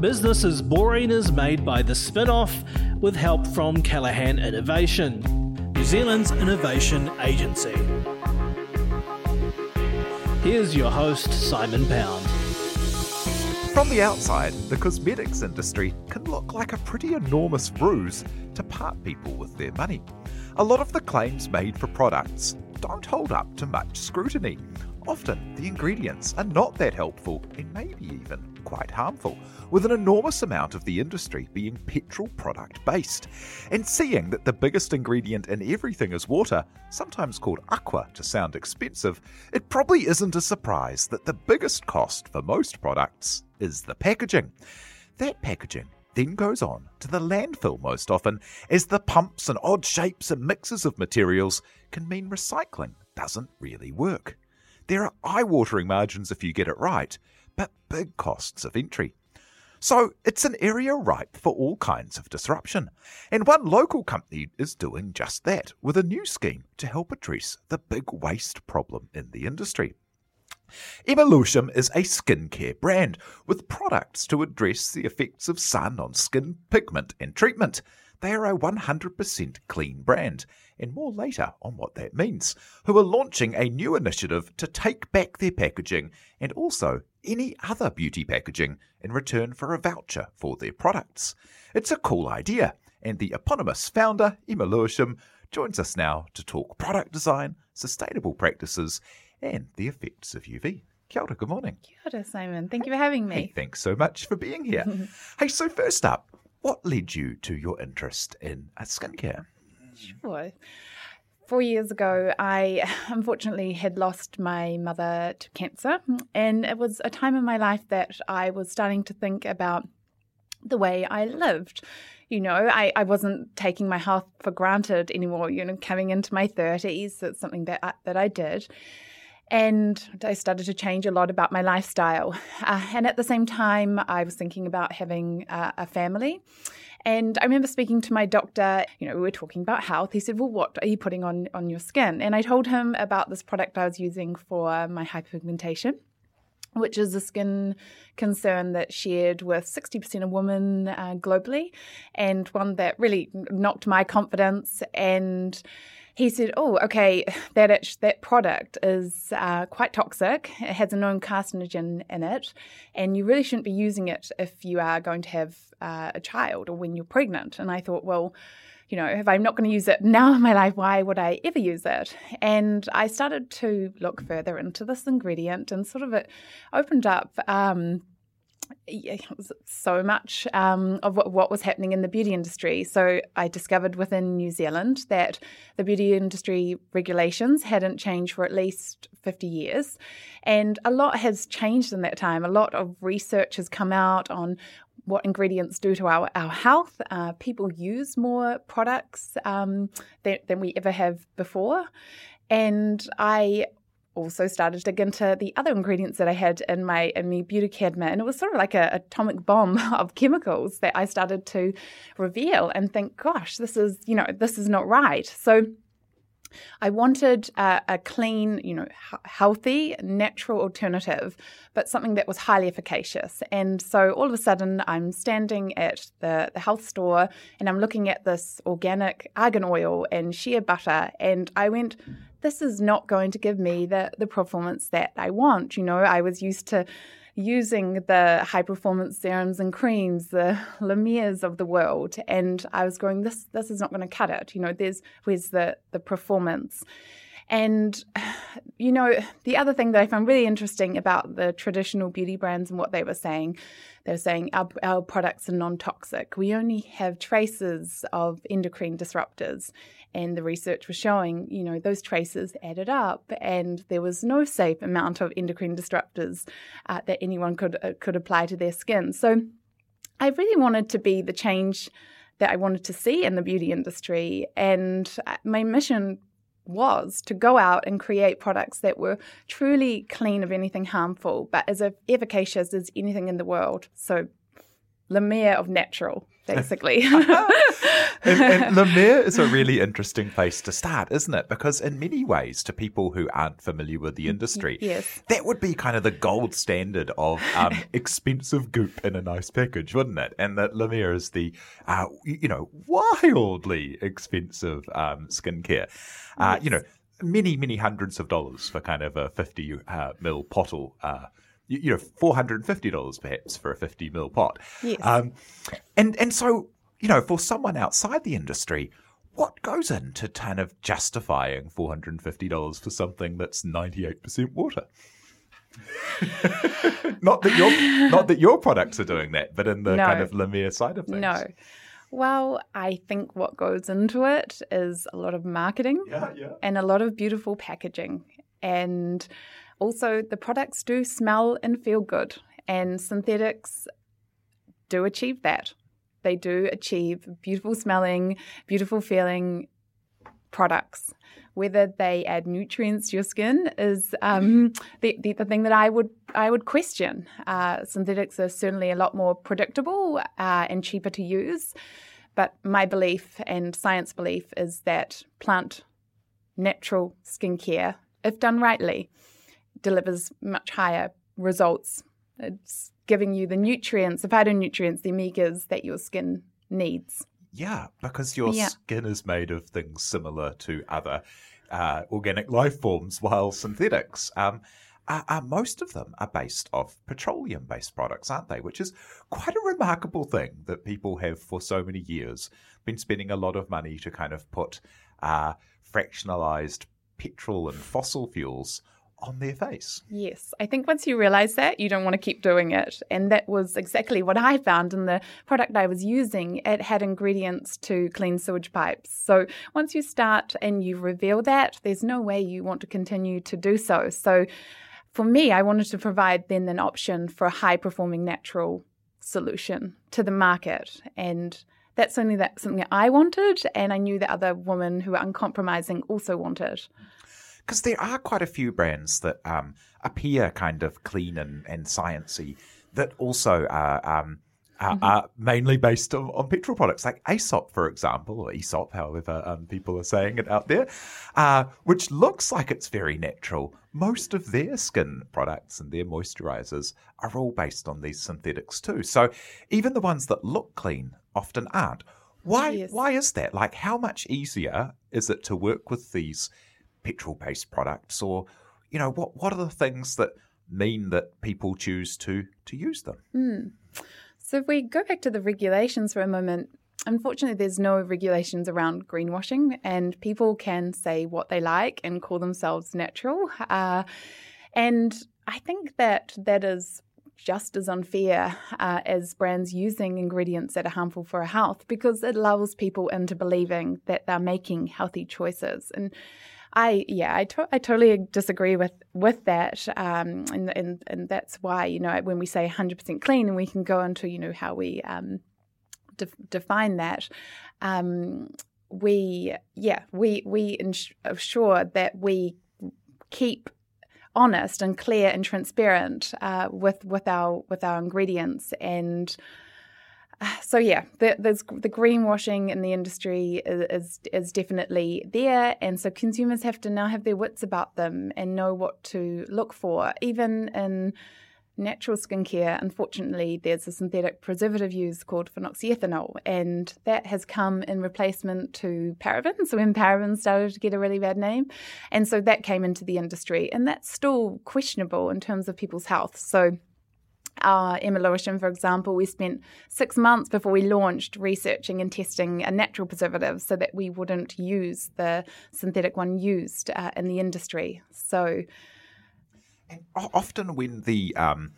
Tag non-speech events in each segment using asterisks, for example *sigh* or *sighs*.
Business is Boring is made by The Spinoff with help from Callaghan Innovation, New Zealand's innovation agency. Here's your host, Simon Pound. From the outside, the cosmetics industry can look like a pretty enormous ruse to part people with their money. A lot of the claims made for products don't hold up to much scrutiny. Often, the ingredients are not that helpful and maybe even quite harmful, with an enormous amount of the industry being petrol product based. And seeing that the biggest ingredient in everything is water, sometimes called aqua to sound expensive, it probably isn't a surprise that the biggest cost for most products is the packaging. That packaging then goes on to the landfill most often, as the pumps and odd shapes and mixes of materials can mean recycling doesn't really work. There are eye watering margins if you get it right, but big costs of entry. So it's an area ripe for all kinds of disruption. And one local company is doing just that with a new scheme to help address the big waste problem in the industry. Emma Lewisham is a skincare brand with products to address the effects of sun on skin, pigment, and treatment. They are a 100% clean brand, and more later on what that means, who are launching a new initiative to take back their packaging and also any other beauty packaging in return for a voucher for their products. It's a cool idea, and the eponymous founder, Emma Lewisham, joins us now to talk product design, sustainable practices, and the effects of UV. Kia ora, good morning. Kia ora, Simon. Thank you for having me. Hey, thanks so much for being here. *laughs* hey, so first up, what led you to your interest in uh, skincare? Sure. Four years ago, I *laughs* unfortunately had lost my mother to cancer, and it was a time in my life that I was starting to think about the way I lived. You know, I, I wasn't taking my health for granted anymore. You know, coming into my 30s, it's something that I, that I did and I started to change a lot about my lifestyle. Uh, and at the same time, I was thinking about having uh, a family. And I remember speaking to my doctor, you know, we were talking about health. He said, Well, what are you putting on, on your skin? And I told him about this product I was using for my hyperpigmentation which is a skin concern that's shared with 60% of women uh, globally, and one that really knocked my confidence and he said, "Oh, okay, *sighs* that that product is uh, quite toxic. It has a known carcinogen in it, and you really shouldn't be using it if you are going to have uh, a child or when you're pregnant." And I thought, well. You know, if I'm not going to use it now in my life, why would I ever use it? And I started to look further into this ingredient, and sort of it opened up um, so much um, of what, what, was happening in the beauty industry. So I discovered within New Zealand that the beauty industry regulations hadn't changed for at least 50 years. And a lot has changed in that time. A lot of research has come out on what ingredients do to our, our health. Uh, people use more products um, than, than we ever have before. And I also started to dig into the other ingredients that I had in my in my beauty cabinet, and it was sort of like an atomic bomb *laughs* of chemicals that I started to reveal and think, gosh, this is you know this is not right. So. I wanted a, a clean, you know, h- healthy, natural alternative, but something that was highly efficacious. And so all of a sudden, I'm standing at the, the health store and I'm looking at this organic argan oil and shea butter, and I went, this is not going to give me the the performance that I want. You know, I was used to using the high performance serums and creams, the *laughs* La Mers of the world, and I was going, this this is not going to cut it. You know, there's where's the the performance. And, *sighs* you know, the other thing that I found really interesting about the traditional beauty brands and what they were saying, they were saying our, our products are non toxic. We only have traces of endocrine disruptors. And the research was showing, you know, those traces added up, and there was no safe amount of endocrine disruptors uh, that anyone could uh, could apply to their skin. So, I really wanted to be the change that I wanted to see in the beauty industry. And uh, my mission was to go out and create products that were truly clean of anything harmful, but as efficacious as anything in the world. So, La Mer of natural, *laughs* basically. *laughs* and, and La Mer is a really interesting place to start, isn't it? Because in many ways, to people who aren't familiar with the industry, yes. that would be kind of the gold standard of um, *laughs* expensive goop in a nice package, wouldn't it? And that La Mer is the, uh, you know, wildly expensive um, skincare. Uh, yes. You know, many, many hundreds of dollars for kind of a 50 uh, mil bottle. Uh, you know, four hundred and fifty dollars perhaps for a fifty mil pot. Yes. Um, and and so you know, for someone outside the industry, what goes into kind of justifying four hundred and fifty dollars for something that's ninety eight percent water? *laughs* not that your not that your products are doing that, but in the no. kind of La Mer side of things. No. Well, I think what goes into it is a lot of marketing yeah, yeah. and a lot of beautiful packaging. And also, the products do smell and feel good, and synthetics do achieve that. They do achieve beautiful smelling, beautiful feeling products. Whether they add nutrients to your skin is um, *laughs* the, the, the, thing that I would I would question. Uh, synthetics are certainly a lot more predictable uh, and cheaper to use, but my belief and science belief is that plant natural skincare, if done rightly, delivers much higher results. It's giving you the nutrients, the phytonutrients, the omegas that your skin needs. Yeah, because your yeah. skin is made of things similar to other uh, organic life forms, while synthetics, um, are, are, most of them are based off petroleum based products, aren't they? Which is quite a remarkable thing that people have for so many years been spending a lot of money to kind of put uh, fractionalized petrol and fossil fuels on their face. Yes. I think once you realize that, you don't want to keep doing it. And that was exactly what I found in the product I was using. It had ingredients to clean sewage pipes. So once you start and you reveal that, there's no way you want to continue to do so. So for me, I wanted to provide then an option for a high performing natural solution to the market. And that's only that something that I wanted, and I knew that other women who were uncompromising also wanted because there are quite a few brands that um, appear kind of clean and, and sciency that also are, um, are, mm-hmm. are mainly based on, on, petrol products, like Aesop, for example, or Aesop, however um, people are saying it out there, uh, which looks like it's very natural. Most of their skin products and their moisturizers are all based on these synthetics too. So even the ones that look clean often aren't. Why? Yes. Why is that? Like, how much easier is it to work with these petrol based products or you know what what are the things that mean that people choose to to use them mm. so if we go back to the regulations for a moment unfortunately there's no regulations around greenwashing and people can say what they like and call themselves natural uh, and i think that that is just as unfair uh, as brands using ingredients that are harmful for our health because it lulls people into believing that they're making healthy choices. And I yeah, I, to- I totally disagree with with that, um, and, and and that's why you know when we say 100% clean, and we can go into you know how we um, de- define that. Um, we yeah we we ensure that we keep honest and clear and transparent uh, with with our with our ingredients and *sighs* so yeah, the, there's the greenwashing in the industry is, is, is definitely there, and so consumers have to now have their wits about them and know what to look for. Even in natural skincare, unfortunately, there's a synthetic preservative used called phenoxyethanol, and that has come in replacement to parabens. So when parabens started to get a really bad name, and so that came into the industry, and that's still questionable in terms of people's health. So uh, Emma Lewisham, for example, we spent six months before we launched researching and testing a natural preservative so that we wouldn't use the synthetic one used uh, in the industry. So, and often when the um,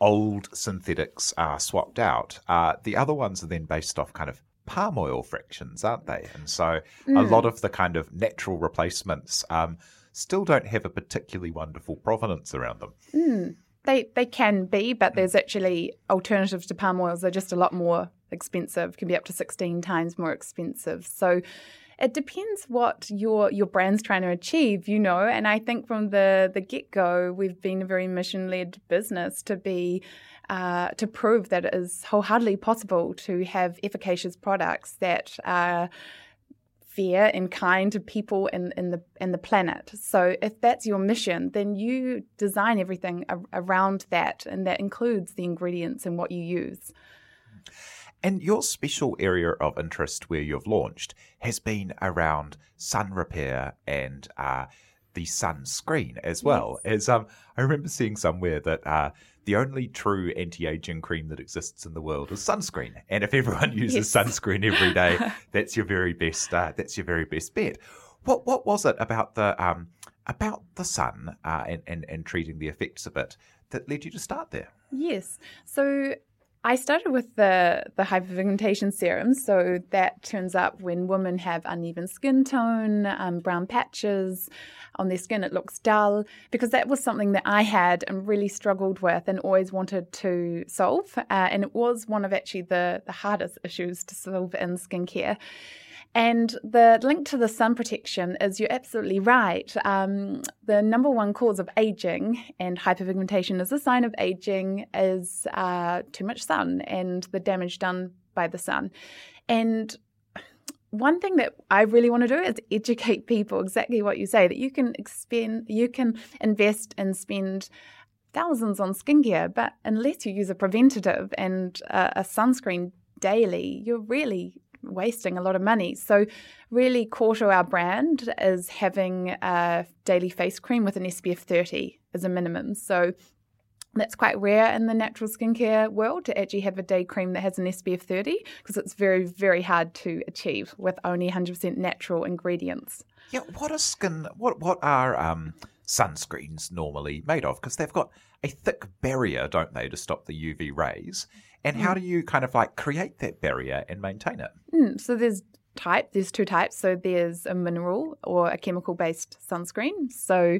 old synthetics are swapped out, uh, the other ones are then based off kind of palm oil fractions, aren't they? And so mm. a lot of the kind of natural replacements um, still don't have a particularly wonderful provenance around them. Mm. They they can be, but there's actually alternatives to palm oils. They're just a lot more expensive. Can be up to sixteen times more expensive. So it depends what your your brand's trying to achieve, you know. And I think from the the get go, we've been a very mission led business to be uh, to prove that it is wholeheartedly possible to have efficacious products that are fair and kind to people and, and the and the planet. So if that's your mission, then you design everything around that, and that includes the ingredients and what you use. And your special area of interest where you've launched has been around sun repair and uh, the sunscreen as well. Yes. As um, I remember seeing somewhere that uh, the only true anti-aging cream that exists in the world is sunscreen, and if everyone *laughs* uses yes. sunscreen every day, *laughs* that's your very best. Uh, that's your very best bet. What what was it about the um, about the sun uh, and, and and treating the effects of it that led you to start there? Yes. So I started with the, the hyperpigmentation serum. So that turns up when women have uneven skin tone, um, brown patches on their skin, it looks dull, because that was something that I had and really struggled with and always wanted to solve. Uh, and it was one of actually the, the hardest issues to solve in skincare. And the link to the sun protection is you're absolutely right. Um, the number one cause of aging and hyperpigmentation is a sign of aging is uh, too much sun and the damage done by the sun. And one thing that I really want to do is educate people exactly what you say that you can expend, you can invest and spend thousands on skincare, but unless you use a preventative and uh, a sunscreen daily, you're really wasting a lot of money. So, really, core to our brand is having a daily face cream with an SPF 30 as a minimum. So, that's quite rare in the natural skincare world to actually have a day cream that has an SPF 30 because it's very, very hard to achieve with only 100% natural ingredients. Yeah, what are skin? What what are um, sunscreens normally made of? Because they've got a thick barrier, don't they, to stop the UV rays? And how mm. do you kind of like create that barrier and maintain it? Mm, so there's type. There's two types. So there's a mineral or a chemical based sunscreen. So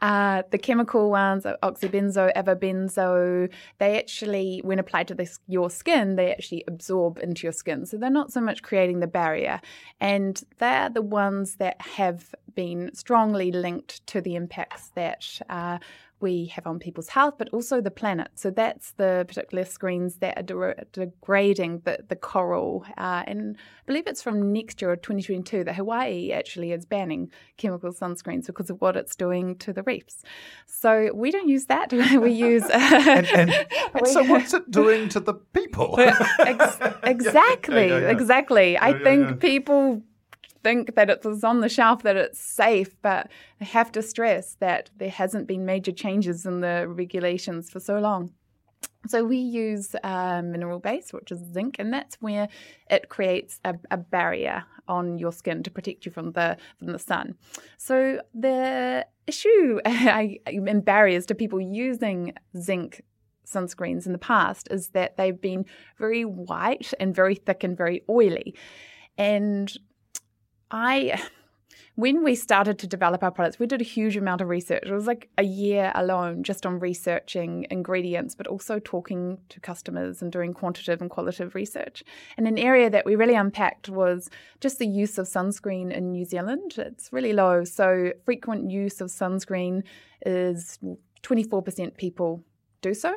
uh, the chemical ones, oxybenzone, avobenzone, they actually, when applied to this, your skin, they actually absorb into your skin. So they're not so much creating the barrier. And they're the ones that have been strongly linked to the impacts that uh, we have on people's health, but also the planet. So that's the particular screens that are de- degrading the, the coral. Uh, and I believe it's from next year, 2022, that Hawaii actually is banning chemical sunscreens because of what it's doing to the reefs. So we don't use that. *laughs* we use. and, and, *laughs* and so what's it doing to the people? Ex- exactly, *laughs* yeah, yeah, yeah. exactly. I think people think that it's on the shelf that it's safe, but I have to stress that there hasn't been major changes in the regulations for so long. So we use a mineral base, which is zinc, and that's where it creates a, a, barrier on your skin to protect you from the from the sun. So the issue *laughs* and barriers to people using zinc sunscreens in the past is that they've been very white and very thick and very oily. And I *laughs* when we started to develop our products, we did a huge amount of research. It was like a year alone just on researching ingredients, but also talking to customers and doing quantitative and qualitative research. And an area that we really unpacked was just the use of sunscreen in New Zealand. It's really low. So, frequent use of sunscreen is 24% people do so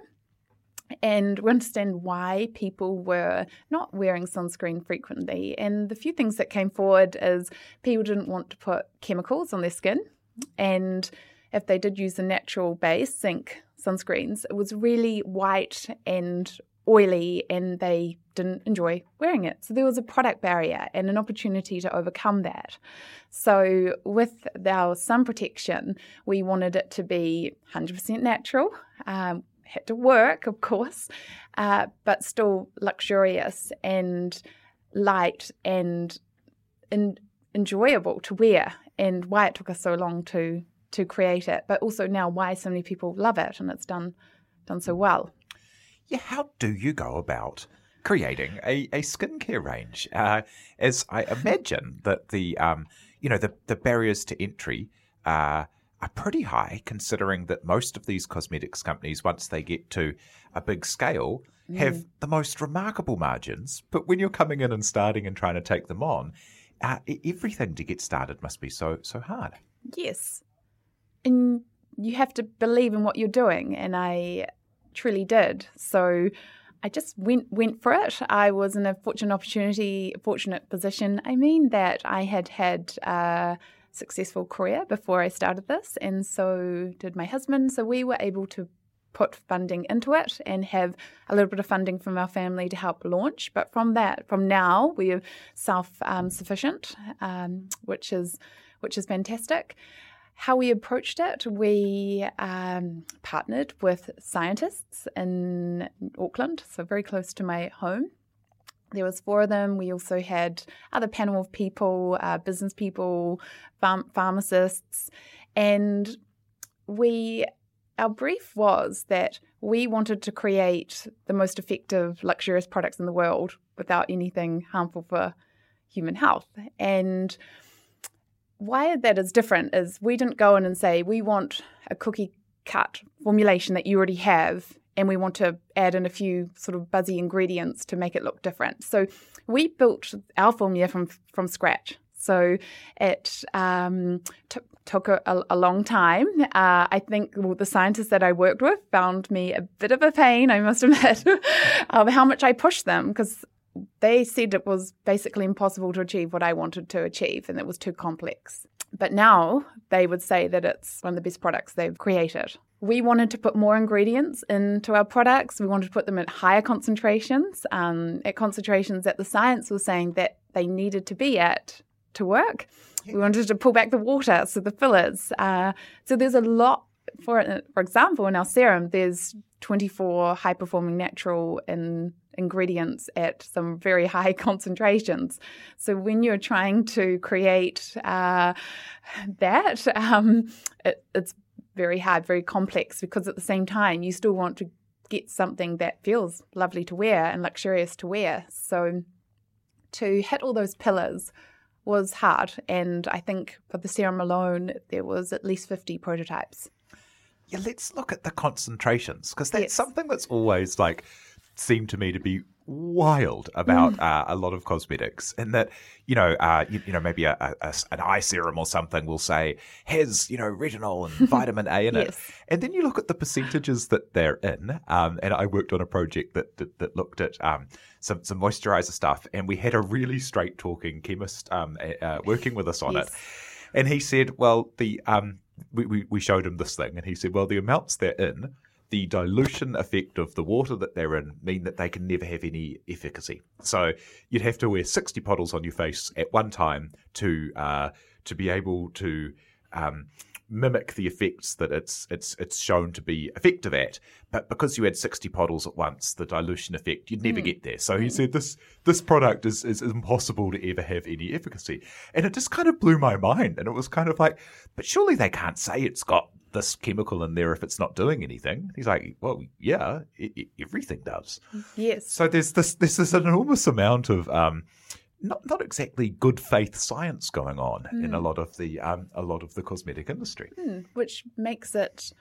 and we understand why people were not wearing sunscreen frequently. And the few things that came forward is people didn't want to put chemicals on their skin. And if they did use a natural base, zinc sunscreens, it was really white and oily and they didn't enjoy wearing it. So there was a product barrier and an opportunity to overcome that. So with our sun protection, we wanted it to be 100% natural. Um, had to work, of course, uh, but still luxurious and light and, and enjoyable to wear, and why it took us so long to to create it, but also now why so many people love it and it's done done so well. Yeah, how do you go about creating a, a skincare range? Uh, as I imagine that the um, you know the the barriers to entry uh, are pretty high, considering that most of these cosmetics companies, once they get to a big scale, have mm. the most remarkable margins. But when you're coming in and starting and trying to take them on, uh, everything to get started must be so so hard. Yes, and you have to believe in what you're doing, and I truly did. So I just went went for it. I was in a fortunate opportunity, fortunate position. I mean that I had had a successful career before I started this, and so did my husband. So we were able to put funding into it and have a little bit of funding from our family to help launch. But from that, from now, we are self um, sufficient, um, which is which is fantastic. How we approached it, we um, partnered with scientists in Auckland, so very close to my home. There was four of them. We also had other panel of people, uh, business people, pharm- pharmacists, and we our brief was that we wanted to create the most effective, luxurious products in the world without anything harmful for human health. And why that is different is we didn't go in and say, we want a cookie cut formulation that you already have and we want to add in a few sort of buzzy ingredients to make it look different. So we built our formula from from scratch. So it um, t- took a, a, long time. Uh, I think well, the scientists that I worked with found me a bit of a pain, I must *laughs* admit, of how much I pushed them because they said it was basically impossible to achieve what I wanted to achieve and it was too complex. But now they would say that it's one of the best products they've created. We wanted to put more ingredients into our products. We wanted to put them at higher concentrations, um, at concentrations that the science was saying that they needed to be at to work. We wanted to pull back the water, so the fillers. Uh, so there's a lot for for example in our serum. There's 24 high performing natural in ingredients at some very *laughs* high concentrations. So when you're trying to create uh, that, um, it, it's very hard, very complex because at the same time you still want to get something that feels lovely to wear and luxurious to wear. So to hit all those pillars was hard. And I think for the serum alone, there was at least 50 prototypes. Yeah, let's look at the concentrations because that's yes. something that's always like seemed to me to be wild about mm. uh, a lot of cosmetics and that you know uh, you, you, know maybe a, a, an eye serum or something will say has you know retinol and *laughs* vitamin A in yes. it and then you look at the percentages that they're in um, and I worked on a project that that, that looked at um, some some moisturizer stuff and we had a really straight talking chemist um, uh, working with us on yes. it and he said well the um, we, we, we showed him this thing and he said well the amounts they're in the dilution effect of the water that they're in mean that they can never have any efficacy. So you'd have to wear 60 bottles on your face at one time to uh, to be able to um, mimic the effects that it's it's it's shown to be effective at. But because you had 60 bottles at once, the dilution effect, you'd never mm. get there. So he said this this product is, is impossible to ever have any efficacy. And it just kind of blew my mind. And it was kind of like, but surely they can't say it's got this chemical in there if it's not doing anything? He's like, well, yeah, it, it, everything does. Yes. So there's this there's this enormous amount of um, not not exactly good faith science going on mm. in a hmm. lot of the um, a lot of the cosmetic industry, mm, which makes it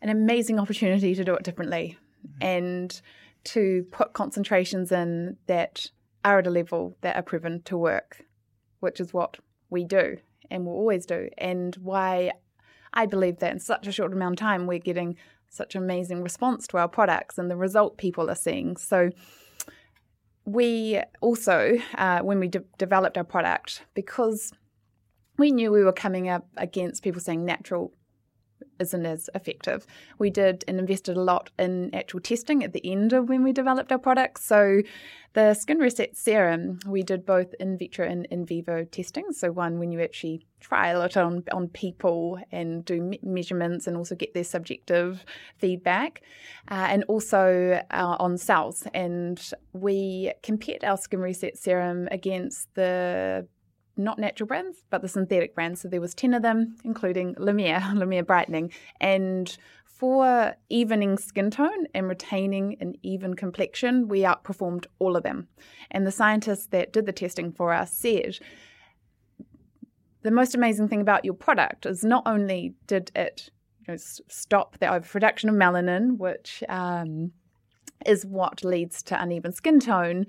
an amazing opportunity to do it differently mm. and to put concentrations in that are at a level that are proven to work, which is what we do and will always do, and why I believe that in such a short amount of time, we're getting such amazing response to our products and the result people are seeing. So, we also, uh, when we de- developed our product, because we knew we were coming up against people saying natural isn't as effective. We did and invested a lot in actual testing at the end of when we developed our products. So the Skin Reset Serum, we did both in vitro and in vivo testing. So one when you actually trial it on, on people and do me- measurements and also get their subjective feedback, uh, and also uh, on cells. And we compared our Skin Reset Serum against the not natural brands, but the synthetic brands. So there was 10 of them, including La *laughs* Mer Brightening. And for evening skin tone and retaining an even complexion, we outperformed all of them. And the scientists that did the testing for us said the most amazing thing about your product is not only did it you know, stop the overproduction of melanin, which um, is what leads to uneven skin tone,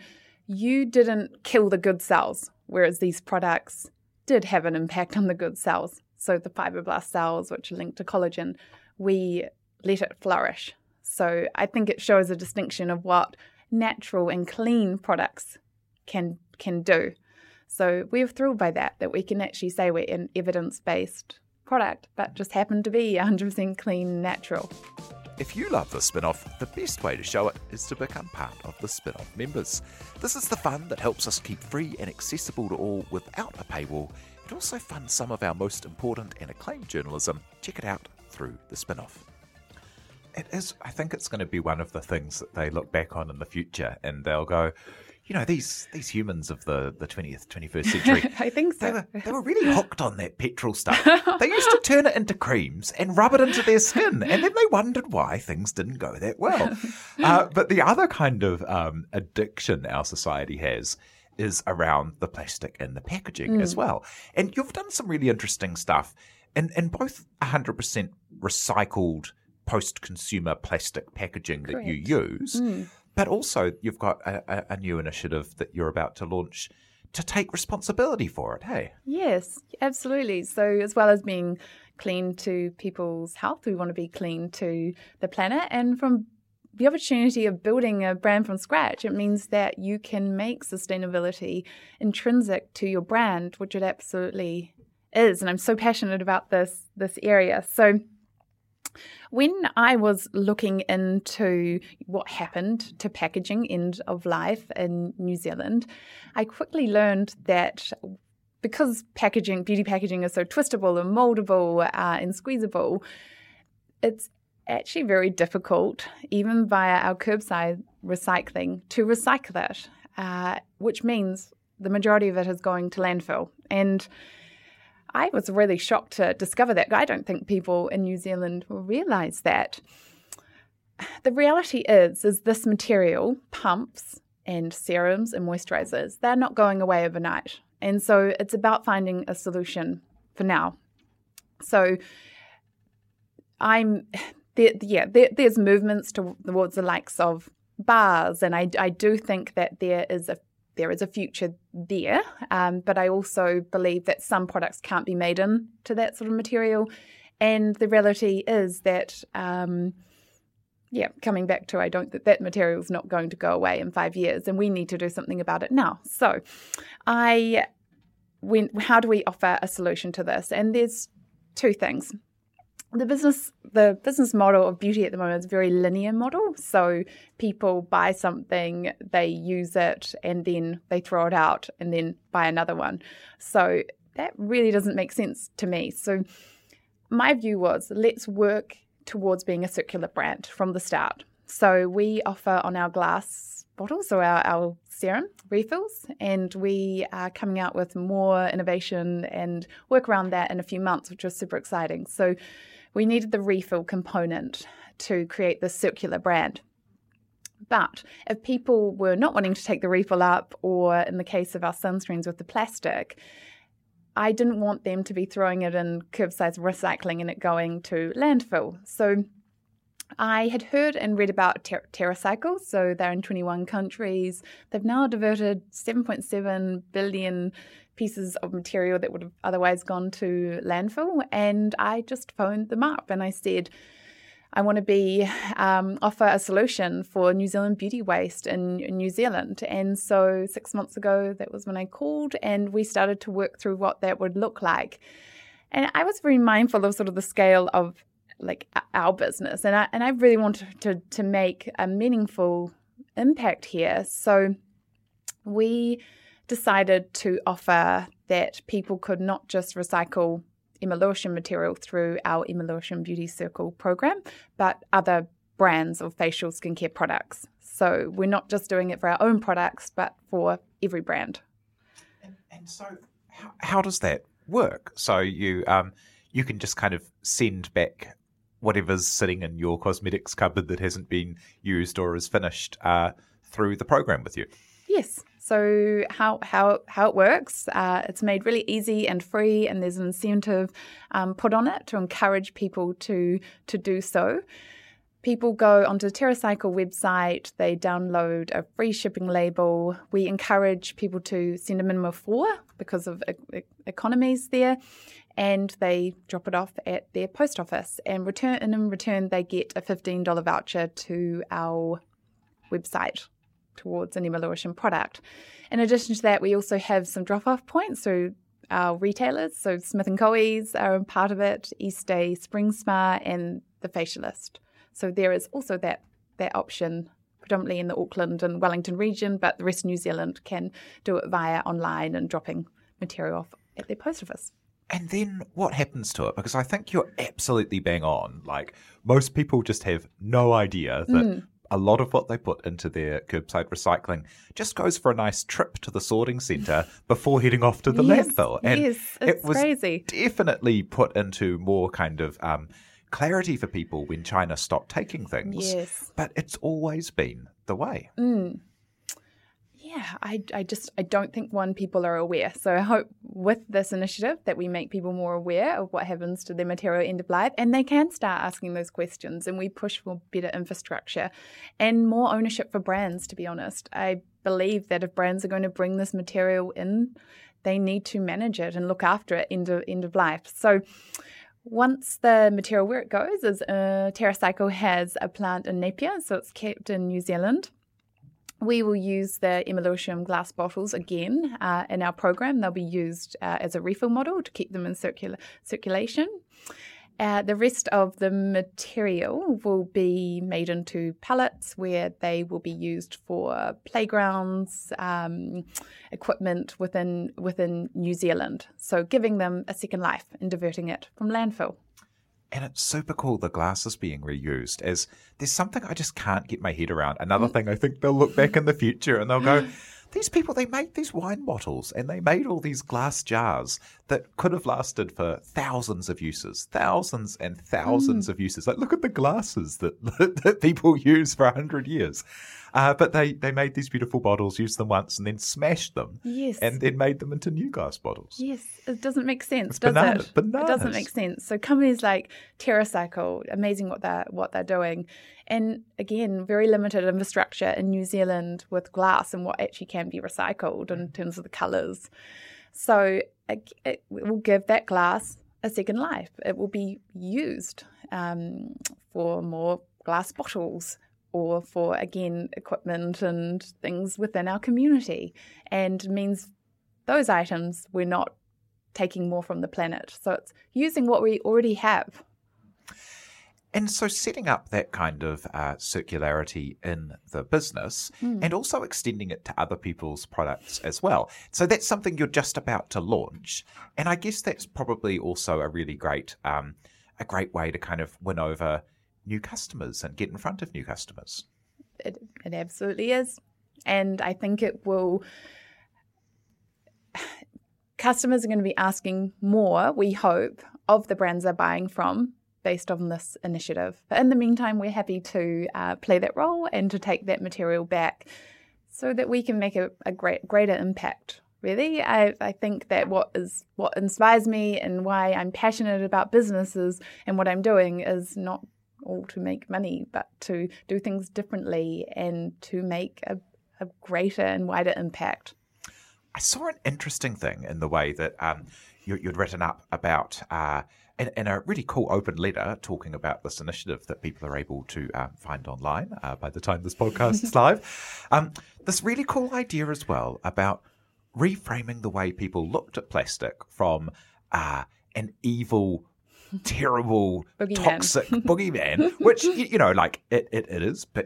you didn't kill the good cells, whereas these products did have an impact on the good cells. So the fibroblast cells, which are linked to collagen, we let it flourish. So I think it shows a distinction of what natural and clean products can can do. So we're thrilled by that that we can actually say we're an evidence-based product, but just happen to be 100% clean natural. If you love the Spinoff, the best way to show it is to become part of the Spinoff members. This is the fund that helps us keep free and accessible to all without a paywall. It also funds some of our most important and acclaimed journalism. Check it out through the Spinoff it is. I think it's going to be one of the things that they look back on in the future, and they'll go, you know, these these humans of the the twentieth, twenty first century. *laughs* I think so. They were, they were really hooked on that petrol stuff. *laughs* they used to turn it into creams and rub it into their skin, and then they wondered why things didn't go that well. *laughs* Uh, but the other kind of um, addiction our society has is around the plastic and the packaging mm. as well. And you've done some really interesting stuff in in both hundred percent recycled post consumer plastic packaging Correct. that you use. Mm. But also, you've got a, a, new initiative that you're about to launch to take responsibility for it, hey? Yes, absolutely. So, as well as being clean to people's health, we want to be clean to the planet. And from the opportunity of building a brand from scratch, it means that you can make sustainability intrinsic to your brand, which it absolutely is. And I'm so passionate about this this area. So when I was looking into what happened to packaging end of life in New Zealand, I quickly learned that because packaging, beauty packaging is so twistable and moldable uh, and squeezable, it's actually very difficult, even via our curbside recycling, to recycle it, uh, which means the majority of it is going to landfill. And I was really shocked to discover that. I don't think people in New Zealand will realize that. The reality is, is this material, pumps and serums and moisturizers, they're not going away overnight. And so it's about finding a solution for now. So I'm, *sighs* there, yeah, there, there's movements towards the likes of bars, and I, I do think that there is a there is a future there. Um, but I also believe that some products can't be made into that sort of material. And the reality is that, um, yeah, coming back to I don't that that material is not going to go away in five years, and we need to do something about it now. So, I, when how do we offer a solution to this? And there's two things the business the business model of beauty at the moment is a very linear model. So people buy something, they use it, and then they throw it out and then buy another one. So that really doesn't make sense to me. So my view was let's work towards being a circular brand from the start. So we offer on our glass bottles or our, our serum refills, and we are coming out with more innovation and work around that in a few months, which was super exciting. So we needed the refill component to create the circular brand. But if people were not wanting to take the refill up, or in the case of our sunscreens with the plastic, I didn't want them to be throwing it in curbside recycling and it going to landfill. So I had heard and read about Ter- TerraCycle, so they're in 21 countries. They've now diverted 7.7 billion pieces of material that would have otherwise gone to landfill. And I just phoned them up and I said, I want to be um, offer a solution for New Zealand beauty waste in, in New Zealand. And so six months ago, that was when I called, and we started to work through what that would look like. And I was very mindful of sort of the scale of like our business, and I and I really wanted to to make a meaningful impact here. So we decided to offer that people could not just recycle Emma Lewisham material through our Emma Lewisham Beauty Circle program, but other brands of facial skincare products. So we're not just doing it for our own products, but for every brand. And, and so, how, how, does that work? So you um, you can just kind of send back whatever's sitting in your cosmetics cupboard that hasn't been used or is finished uh, through the program with you. Yes. So how how how it works? Uh, it's made really easy and free, and there's an incentive um, put on it to encourage people to to do so. People go onto the TerraCycle website, they download a free shipping label. We encourage people to send a minimum of four because of e- economies there, and they drop it off at their post office. And return, and in return, they get a fifteen dollar voucher to our website towards an Emma Lewisham product. In addition to that, we also have some drop off points. So our retailers, so Smith and Caughey's are part of it, Eastday, Spring Spa, and the Facialist. So there is also that that option predominantly in the Auckland and Wellington region, but the rest of New Zealand can do it via online and dropping material off at their post office. And then what happens to it? Because I think you're absolutely bang on. Like most people just have no idea that mm a lot of what they put into their curbside recycling just goes for a nice trip to the sorting centre before heading off to the yes, landfill. And yes, it was crazy. definitely put into more kind of um, clarity for people when China stopped taking things. Yes. But it's always been the way. Mm yeah, I, I just I don't think one people are aware. So I hope with this initiative that we make people more aware of what happens to their material end of life, and they can start asking those questions, and we push for better infrastructure and more ownership for brands. To be honest, I believe that if brands are going to bring this material in, they need to manage it and look after it end of end of life. So. Once the material where it goes is uh, TerraCycle has a plant in Napier, so it's kept in New Zealand we will use the Emma Lewisham glass bottles again uh, in our program. They'll be used uh, as a refill model to keep them in circula- circulation. Uh, the rest of the material will be made into pallets where they will be used for playgrounds, um, equipment within within New Zealand. So giving them a second life and diverting it from landfill. And it's super cool the glass is being reused as there's something I just can't get my head around. Another mm. thing I think they'll look back in the future and they'll go, mm. These people, they made these wine bottles and they made all these glass jars that could have lasted for thousands of uses, thousands and thousands mm. of uses. Like, look at the glasses that, *laughs* that people use for a hundred years. Uh, but they, they made these beautiful bottles, used them once, and then smashed them. Yes. And then made them into new glass bottles. Yes. It doesn't make sense, it's does bananas, it? Bananas. It doesn't make sense. So companies like TerraCycle, amazing what they're what they're doing. And again, very limited infrastructure in New Zealand with glass and what actually can be recycled in terms of the colours. So it, it will give that glass a second life. It will be used um, for more glass bottles, or for, again, equipment and things within our community. And means those items we're not taking more from the planet. So it's using what we already have. And so, setting up that kind of uh, circularity in the business mm. and also extending it to other people's products as well. So, that's something you're just about to launch. And I guess that's probably also a really great, um, a great way to kind of win over new customers and get in front of new customers. It, it absolutely is. And I think it will. *sighs* Customers are going to be asking more, we hope, of the brands they're buying from based on this initiative. But in the meantime, we're happy to uh, play that role and to take that material back so that we can make a, a great greater impact. Really, I, I think that what is what inspires me and why I'm passionate about businesses and what I'm doing is not all to make money, but to do things differently and to make a, a greater and wider impact. I saw an interesting thing in the way that um, you, would written up about. Uh, in, in, a really cool open letter talking about this initiative that people are able to uh, find online uh, by the time this podcast is *laughs* live. Um, this really cool idea as well about reframing the way people looked at plastic from uh, an evil terrible, *laughs* Boogeyman. toxic boogeyman, which, you know, like it, it, it is p-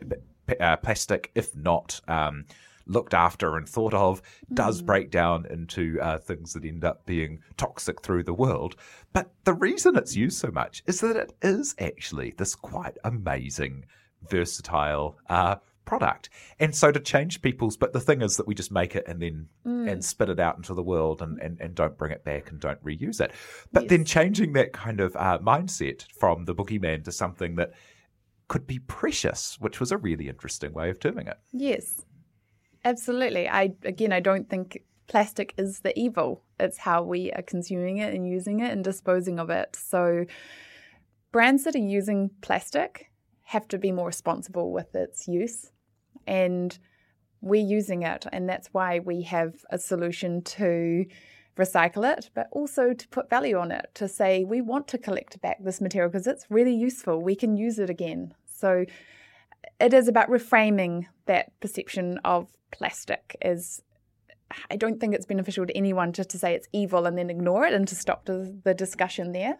p- uh, plastic, if not um, looked after and thought of, does break down into uh, things that end up being toxic through the world. But the reason it's used so much is that it is actually this quite amazing, versatile uh, product. And so to change people's, but the thing is that we just make it and then and spit it out into the world and, and, and don't bring it back and don't reuse it. But then changing that kind of uh, mindset from the boogeyman to something that could be precious, which was a really interesting way of terming it. Yes, absolutely. I again, I don't think plastic is the evil. It's how we are consuming it and using it and disposing of it. So, brands that are using plastic have to be more responsible with its use, and we're using it, and that's why we have a solution to recycle it, but also to put value on it, to say we want to collect back this material because it's really useful. We can use it again. So it is about reframing that perception of plastic as I don't think it's beneficial to anyone just to say it's evil and then ignore it and to stop the, the discussion there.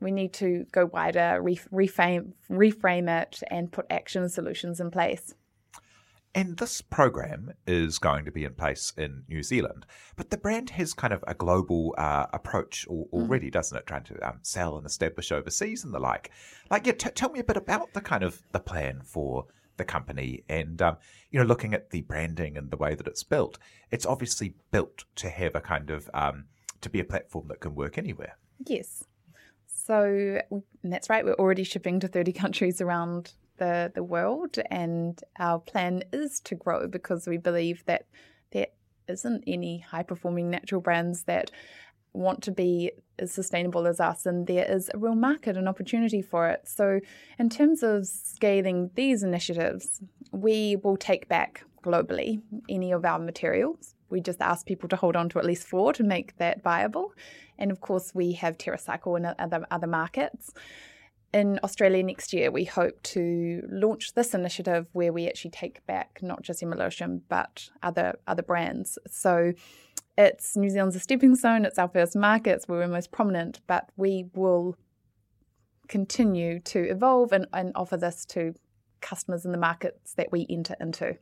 We need to go wider, re- reframe, reframe it, and put action solutions in place. And this program is going to be in place in New Zealand, but the brand has kind of a global uh, approach al- already, doesn't it? Trying to um, sell and establish overseas and the like. Like, yeah, t- tell me a bit about the kind of the plan for the company and um, you know looking at the branding and the way that it's built. It's obviously built to have a kind of um, to be a platform that can work anywhere. Yes. So that's right. We're already shipping to 30 countries around the, the world, and our plan is to grow because we believe that there isn't any high performing natural brands that want to be as sustainable as us, and there is a real market and opportunity for it. So, in terms of scaling these initiatives, we will take back globally any of our materials. We just ask people to hold on to at least four to make that viable. And of course, we have TerraCycle and other, other markets. In Australia next year, we hope to launch this initiative where we actually take back not just Emma Lewisham, but other other brands. So it's New Zealand's a stepping stone, it's our first market, where we're most prominent, but we will continue to evolve and, and offer this to customers in the markets that we enter into.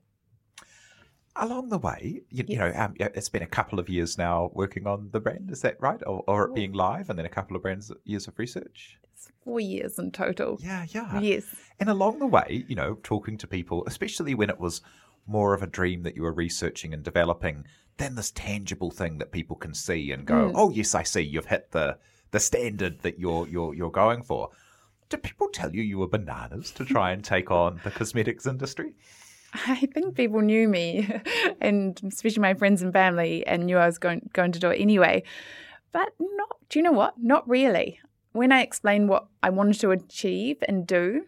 Along the way, you, you know, um, it's been a couple of years now working on the brand. Is that right, or, or it being live, and then a couple of brands years of research? It's four years in total. Yeah, yeah. Yes. And along the way, you know, talking to people, especially when it was more of a dream that you were researching and developing than this tangible thing that people can see and go, "Oh, yes, I see. You've hit the the standard that you're you're you're going for." Did people tell you you were bananas to try and take on the cosmetics industry? I think people knew me, *laughs* and especially my friends and family, and knew I was going going to do it anyway. But not. Do you know what? Not really. When I explained what I wanted to achieve and do,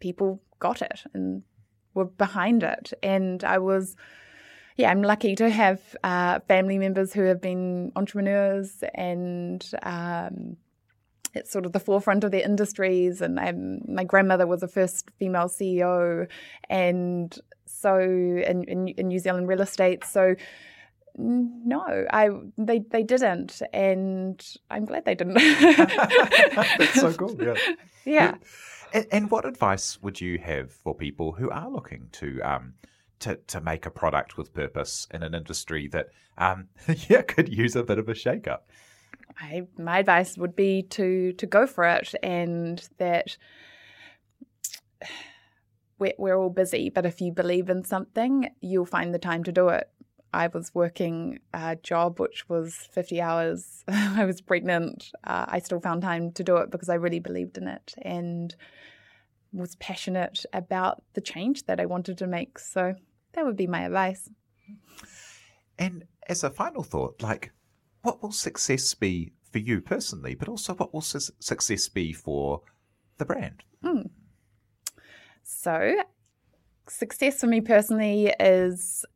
people got it and were behind it. And I was, yeah, I'm lucky to have uh, family members who have been entrepreneurs and. Um, it's sort of the forefront of their industries. And I'm, my grandmother was the first female CEO, and so in, in, in New Zealand real estate. So no, I they they didn't, and I'm glad they didn't. *laughs* That's so cool. Yeah. *laughs* yeah. And, and what advice would you have for people who are looking to um, to to make a product with purpose in an industry that um, *laughs* yeah could use a bit of a shake up? I, my advice would be to to go for it, and that we're, we're all busy, but if you believe in something, you'll find the time to do it. I was working a job which was 50 hours. *laughs* I was pregnant. Uh, I still found time to do it because I really believed in it and was passionate about the change that I wanted to make. So that would be my advice. And as a final thought, like, what will success be for you personally, but also what will su- success be for the brand? So, success for me personally is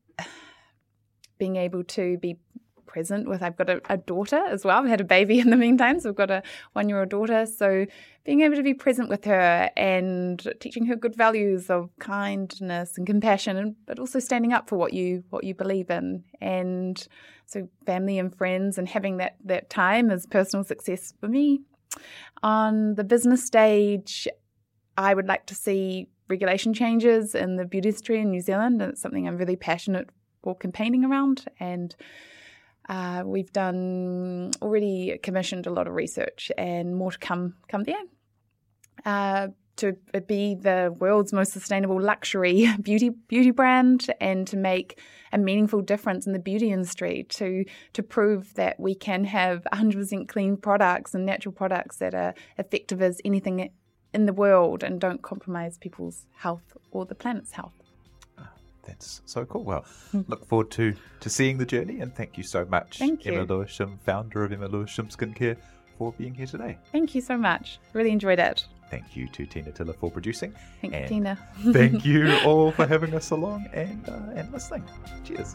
being able to be present with. I've got a, a daughter as well. I've had a baby in the meantime, so I've got a one year old daughter. So, being able to be present with her and teaching her good values of kindness and compassion, and, but also standing up for what you what you believe in, and so family and friends, and having that that time is personal success for me. On the business stage, I would like to see regulation changes in the beauty industry in New Zealand, and it's something I'm really passionate for campaigning around. And uh, we've done already commissioned a lot of research, and more to come come there. Uh, to be the world's most sustainable luxury *laughs* beauty beauty brand and to make a meaningful difference in the beauty industry to to prove that we can have 100% clean products and natural products that are effective as anything in the world and don't compromise people's health or the planet's health. Ah, that's so cool. Well, hmm. look forward to to seeing the journey and thank you so much, thank you. Emma Lewisham, founder of Emma Lewisham Skincare, for being here today. Thank you so much. Really enjoyed it. Thank you to Tina Tiller for producing. *laughs* Thank you, Tina. thank you all for having us along and, uh, and listening. Cheers.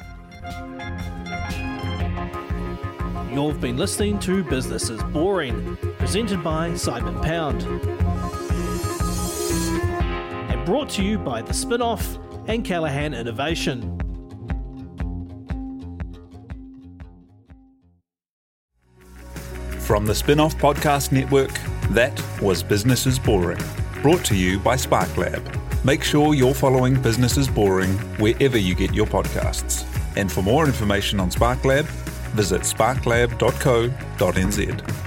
You've been listening to Business is Boring, presented by Simon Pound. Brought to you by The Spinoff and Callaghan Innovation. From the Spinoff Podcast Network, that was Business is Boring, brought to you by SparkLab. Make sure you're following Business is Boring wherever you get your podcasts. And for more information on SparkLab, visit sparklab.co.nz.